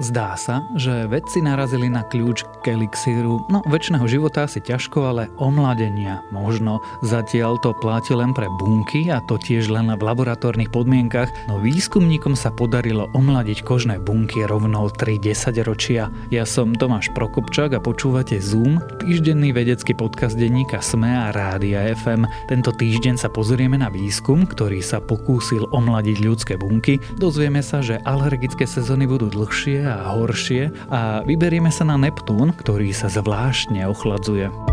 Zdá sa, že vedci narazili na kľúč k elixíru, no väčšného života asi ťažko, ale omladenia možno. Zatiaľ to platí len pre bunky a to tiež len v laboratórnych podmienkach, no výskumníkom sa podarilo omladiť kožné bunky rovno 3 10 ročia. Ja som Tomáš Prokopčák a počúvate Zoom, týždenný vedecký podcast denníka SME a Rádia FM. Tento týždeň sa pozrieme na výskum, ktorý sa pokúsil omladiť ľudské bunky. Dozvieme sa, že alergické sezóny budú dlhšie a horšie a vyberieme sa na Neptún, ktorý sa zvláštne ochladzuje.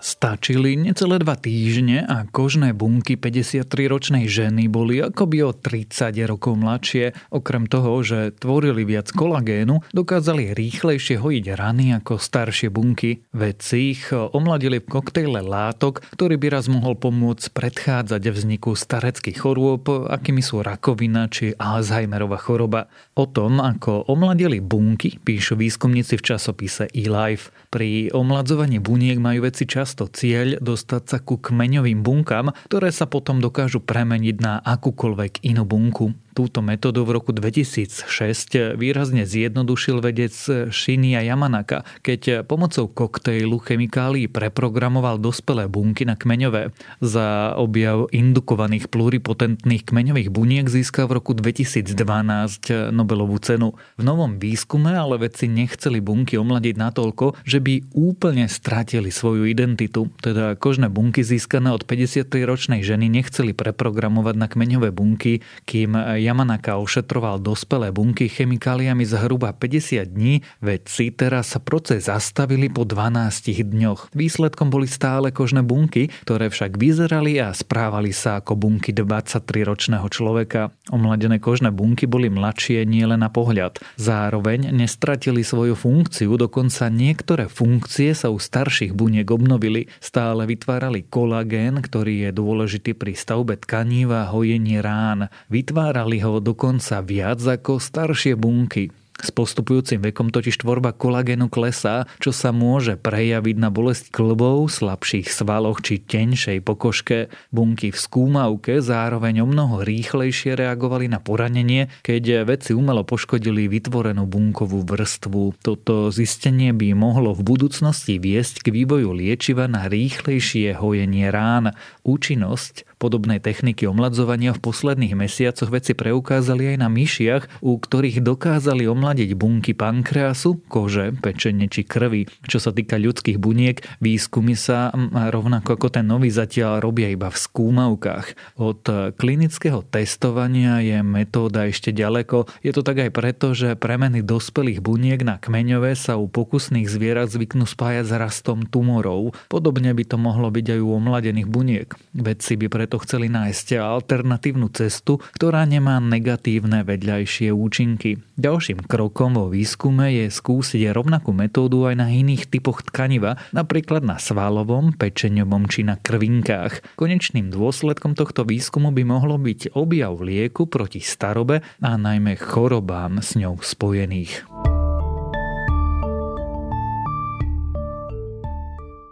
Stačili necelé dva týždne a kožné bunky 53-ročnej ženy boli akoby o 30 rokov mladšie. Okrem toho, že tvorili viac kolagénu, dokázali rýchlejšie hojiť rany ako staršie bunky. Vedci ich omladili v koktejle látok, ktorý by raz mohol pomôcť predchádzať vzniku stareckých chorôb, akými sú rakovina či Alzheimerova choroba. O tom, ako omladili bunky, píšu výskumníci v časopise eLife. Pri omladzovaní buniek majú vedci čas často cieľ dostať sa ku kmeňovým bunkám, ktoré sa potom dokážu premeniť na akúkoľvek inú bunku. Túto metódu v roku 2006 výrazne zjednodušil vedec Shinya Yamanaka, keď pomocou koktejlu chemikálií preprogramoval dospelé bunky na kmeňové. Za objav indukovaných pluripotentných kmeňových buniek získal v roku 2012 Nobelovú cenu. V novom výskume ale vedci nechceli bunky omladiť natoľko, že by úplne stratili svoju identitu. Teda kožné bunky získané od 53-ročnej ženy nechceli preprogramovať na kmeňové bunky, kým Yamanaka ošetroval dospelé bunky chemikáliami zhruba 50 dní, vedci teraz sa proces zastavili po 12 dňoch. Výsledkom boli stále kožné bunky, ktoré však vyzerali a správali sa ako bunky 23-ročného človeka. Omladené kožné bunky boli mladšie nielen na pohľad. Zároveň nestratili svoju funkciu, dokonca niektoré funkcie sa u starších buniek obnovili. Stále vytvárali kolagén, ktorý je dôležitý pri stavbe tkanív a hojení rán. Vytvárali ho dokonca viac ako staršie bunky. S postupujúcim vekom totiž tvorba kolagénu klesá, čo sa môže prejaviť na bolesť klbov, slabších svaloch či tenšej pokožke. Bunky v skúmavke zároveň o mnoho rýchlejšie reagovali na poranenie, keď vedci umelo poškodili vytvorenú bunkovú vrstvu. Toto zistenie by mohlo v budúcnosti viesť k vývoju liečiva na rýchlejšie hojenie rán. Účinnosť podobnej techniky omladzovania v posledných mesiacoch vedci preukázali aj na myšiach, u ktorých dokázali omladzovať omladiť bunky pankreasu, kože, pečenie či krvi. Čo sa týka ľudských buniek, výskumy sa rovnako ako ten nový zatiaľ robia iba v skúmavkách. Od klinického testovania je metóda ešte ďaleko. Je to tak aj preto, že premeny dospelých buniek na kmeňové sa u pokusných zvierat zvyknú spájať s rastom tumorov. Podobne by to mohlo byť aj u omladených buniek. Vedci by preto chceli nájsť alternatívnu cestu, ktorá nemá negatívne vedľajšie účinky. Ďalším krokom krokom vo výskume je skúsiť rovnakú metódu aj na iných typoch tkaniva, napríklad na svalovom, pečeňovom či na krvinkách. Konečným dôsledkom tohto výskumu by mohlo byť objav lieku proti starobe a najmä chorobám s ňou spojených.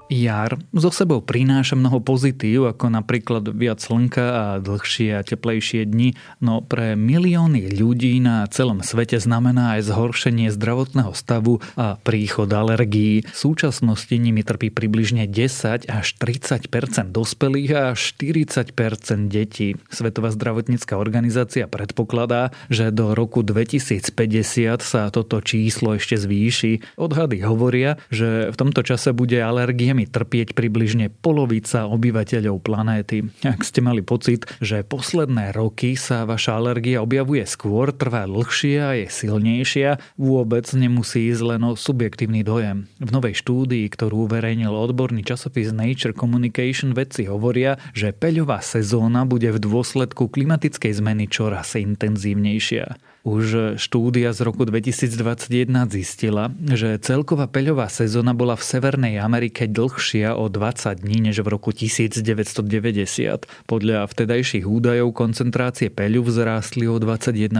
Jar zo sebou prináša mnoho pozitív, ako napríklad viac slnka a dlhšie a teplejšie dni, no pre milióny ľudí na celom svete znamená aj zhoršenie zdravotného stavu a príchod alergií. V súčasnosti nimi trpí približne 10 až 30% dospelých a 40% detí. Svetová zdravotnícka organizácia predpokladá, že do roku 2050 sa toto číslo ešte zvýši. Odhady hovoria, že v tomto čase bude alergie nimi trpieť približne polovica obyvateľov planéty. Ak ste mali pocit, že posledné roky sa vaša alergia objavuje skôr, trvá dlhšie a je silnejšia, vôbec nemusí ísť len o subjektívny dojem. V novej štúdii, ktorú uverejnil odborný časopis Nature Communication, vedci hovoria, že peľová sezóna bude v dôsledku klimatickej zmeny čoraz intenzívnejšia. Už štúdia z roku 2021 zistila, že celková peľová sezóna bola v Severnej Amerike dlhšia o 20 dní než v roku 1990. Podľa vtedajších údajov koncentrácie peľu vzrástli o 21%.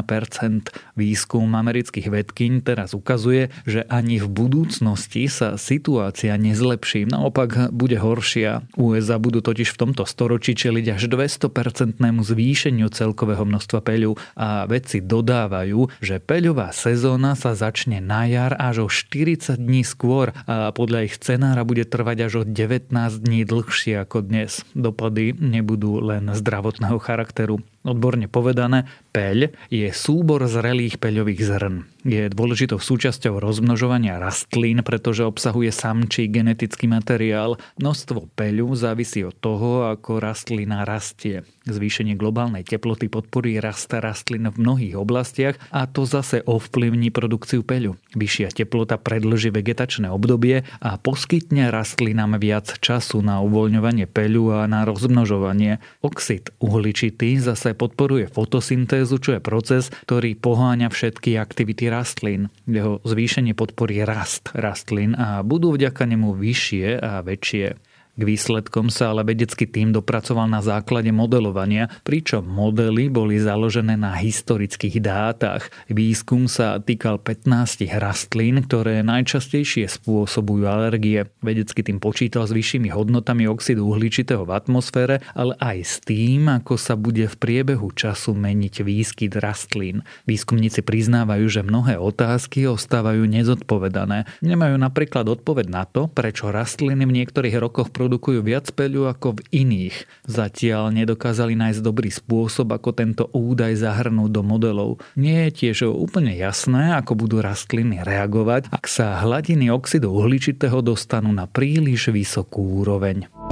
Výskum amerických vedkyň teraz ukazuje, že ani v budúcnosti sa situácia nezlepší, naopak bude horšia. USA budú totiž v tomto storočí čeliť až 200-percentnému zvýšeniu celkového množstva peľu a vedci dodávajú, že peľová sezóna sa začne na jar až o 40 dní skôr a podľa ich scenára bude trvať až o 19 dní dlhšie ako dnes. Dopady nebudú len zdravotného charakteru. Odborne povedané, peľ je súbor zrelých peľových zrn. Je dôležitou súčasťou rozmnožovania rastlín, pretože obsahuje samčí genetický materiál. Množstvo peľu závisí od toho, ako rastlina rastie. Zvýšenie globálnej teploty podporí rast rastlín v mnohých oblastiach a to zase ovplyvní produkciu peľu. Vyššia teplota predlží vegetačné obdobie a poskytne rastlinám viac času na uvoľňovanie peľu a na rozmnožovanie. Oxid uhličitý zase zase podporuje fotosyntézu, čo je proces, ktorý poháňa všetky aktivity rastlín. Jeho zvýšenie podporí rast rastlín a budú vďaka nemu vyššie a väčšie. K výsledkom sa ale vedecký tým dopracoval na základe modelovania, pričom modely boli založené na historických dátach. Výskum sa týkal 15 rastlín, ktoré najčastejšie spôsobujú alergie. Vedecký tým počítal s vyššími hodnotami oxidu uhličitého v atmosfére, ale aj s tým, ako sa bude v priebehu času meniť výskyt rastlín. Výskumníci priznávajú, že mnohé otázky ostávajú nezodpovedané. Nemajú napríklad odpoveď na to, prečo rastliny v niektorých rokoch produkujú viac peľu ako v iných. Zatiaľ nedokázali nájsť dobrý spôsob, ako tento údaj zahrnúť do modelov. Nie je tiež úplne jasné, ako budú rastliny reagovať, ak sa hladiny oxidu uhličitého dostanú na príliš vysokú úroveň.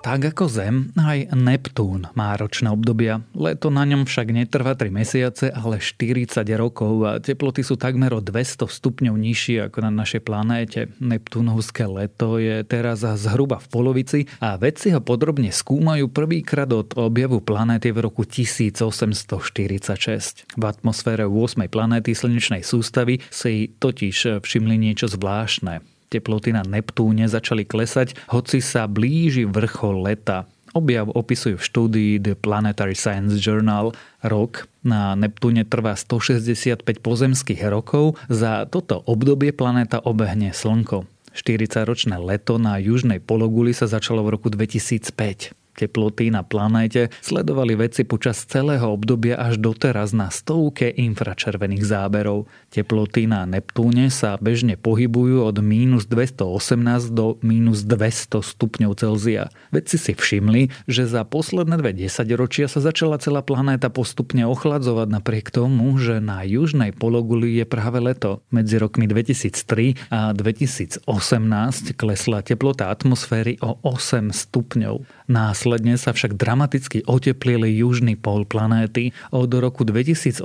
Tak ako Zem, aj Neptún má ročné obdobia. Leto na ňom však netrvá 3 mesiace, ale 40 rokov a teploty sú takmer o 200 stupňov nižšie ako na našej planéte. Neptúnovské leto je teraz zhruba v polovici a vedci ho podrobne skúmajú prvýkrát od objavu planéty v roku 1846. V atmosfére 8. planéty slnečnej sústavy si totiž všimli niečo zvláštne. Teploty na Neptúne začali klesať, hoci sa blíži vrchol leta. Objav opisujú v štúdii The Planetary Science Journal. Rok na Neptúne trvá 165 pozemských rokov. Za toto obdobie planéta obehne Slnko. 40-ročné leto na južnej pologuli sa začalo v roku 2005 teploty na planéte sledovali vedci počas celého obdobia až doteraz na stovke infračervených záberov. Teploty na Neptúne sa bežne pohybujú od mínus 218 do mínus 200 stupňov Celzia. Vedci si všimli, že za posledné dve desaťročia sa začala celá planéta postupne ochladzovať napriek tomu, že na južnej pologuli je práve leto. Medzi rokmi 2003 a 2018 klesla teplota atmosféry o 8 stupňov. Následne Následne sa však dramaticky oteplili južný pol planéty. Od roku 2018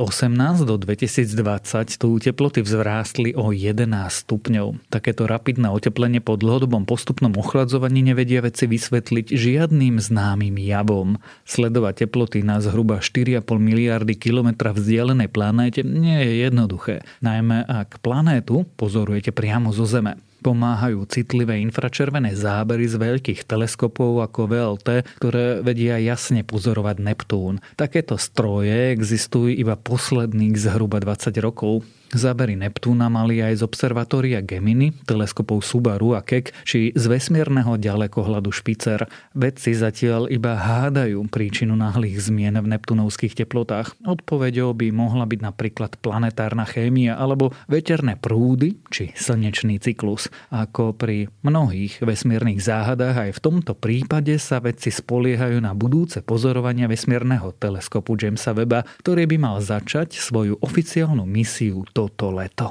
do 2020 tu teploty vzrástli o 11 stupňov. Takéto rapidné oteplenie po dlhodobom postupnom ochladzovaní nevedia vedci vysvetliť žiadnym známym javom. Sledovať teploty na zhruba 4,5 miliardy kilometra vzdialenej planéte nie je jednoduché, najmä ak planétu pozorujete priamo zo Zeme pomáhajú citlivé infračervené zábery z veľkých teleskopov ako VLT, ktoré vedia jasne pozorovať Neptún. Takéto stroje existujú iba posledných zhruba 20 rokov. Zábery Neptúna mali aj z observatória Gemini, teleskopov Subaru a Keck, či z vesmírneho ďalekohľadu Špicer. Vedci zatiaľ iba hádajú príčinu náhlych zmien v neptunovských teplotách. Odpovedou by mohla byť napríklad planetárna chémia alebo veterné prúdy či slnečný cyklus. Ako pri mnohých vesmírnych záhadách aj v tomto prípade sa vedci spoliehajú na budúce pozorovania vesmírneho teleskopu Jamesa Weba, ktorý by mal začať svoju oficiálnu misiu to toto leto.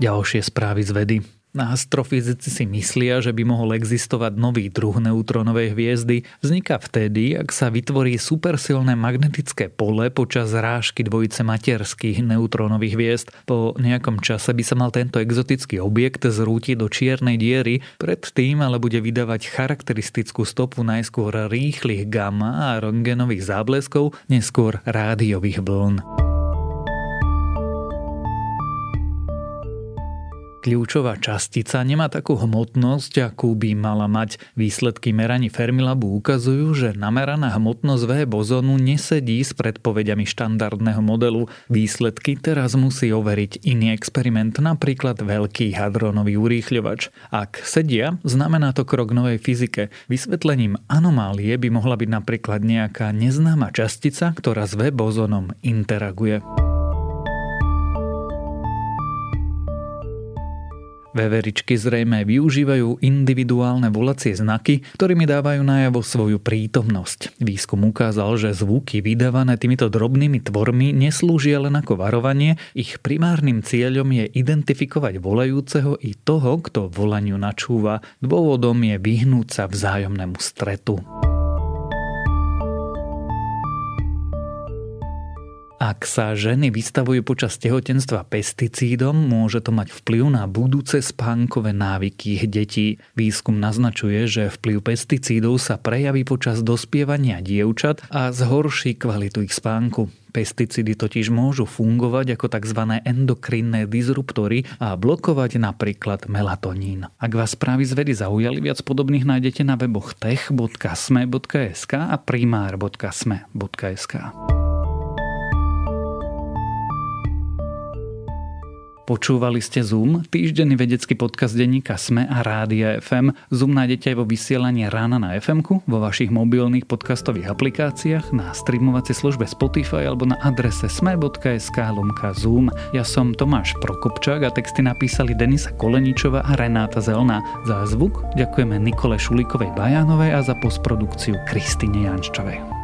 Ďalšie správy z vedy. Astrofyzici si myslia, že by mohol existovať nový druh neutrónovej hviezdy. Vzniká vtedy, ak sa vytvorí supersilné magnetické pole počas rážky dvojice materských neutrónových hviezd. Po nejakom čase by sa mal tento exotický objekt zrútiť do čiernej diery, predtým ale bude vydávať charakteristickú stopu najskôr rýchlych gamma a röntgenových zábleskov, neskôr rádiových vln. Kľúčová častica nemá takú hmotnosť, akú by mala mať. Výsledky meraní Fermilabu ukazujú, že nameraná hmotnosť V bozónu nesedí s predpovediami štandardného modelu. Výsledky teraz musí overiť iný experiment, napríklad veľký hadronový urýchľovač. Ak sedia, znamená to krok novej fyzike. Vysvetlením anomálie by mohla byť napríklad nejaká neznáma častica, ktorá s V bozónom interaguje. Veveričky zrejme využívajú individuálne volacie znaky, ktorými dávajú najavo svoju prítomnosť. Výskum ukázal, že zvuky vydávané týmito drobnými tvormi neslúžia len ako varovanie, ich primárnym cieľom je identifikovať volajúceho i toho, kto volaniu načúva. Dôvodom je vyhnúť sa vzájomnému stretu. Ak sa ženy vystavujú počas tehotenstva pesticídom, môže to mať vplyv na budúce spánkové návyky ich detí. Výskum naznačuje, že vplyv pesticídov sa prejaví počas dospievania dievčat a zhorší kvalitu ich spánku. Pesticídy totiž môžu fungovať ako tzv. endokrinné disruptory a blokovať napríklad melatonín. Ak vás správy z vedy zaujali, viac podobných nájdete na weboch tech.sme.sk a primár.sme.sk. Počúvali ste Zoom, týždenný vedecký podcast denníka SME a Rádia FM. Zoom nájdete aj vo vysielaní rána na fm vo vašich mobilných podcastových aplikáciách, na streamovacej službe Spotify alebo na adrese sme.sk lomka Zoom. Ja som Tomáš Prokopčák a texty napísali Denisa Koleničova a Renáta Zelná. Za zvuk ďakujeme Nikole Šulíkovej Bajánovej a za postprodukciu Kristine Janščovej.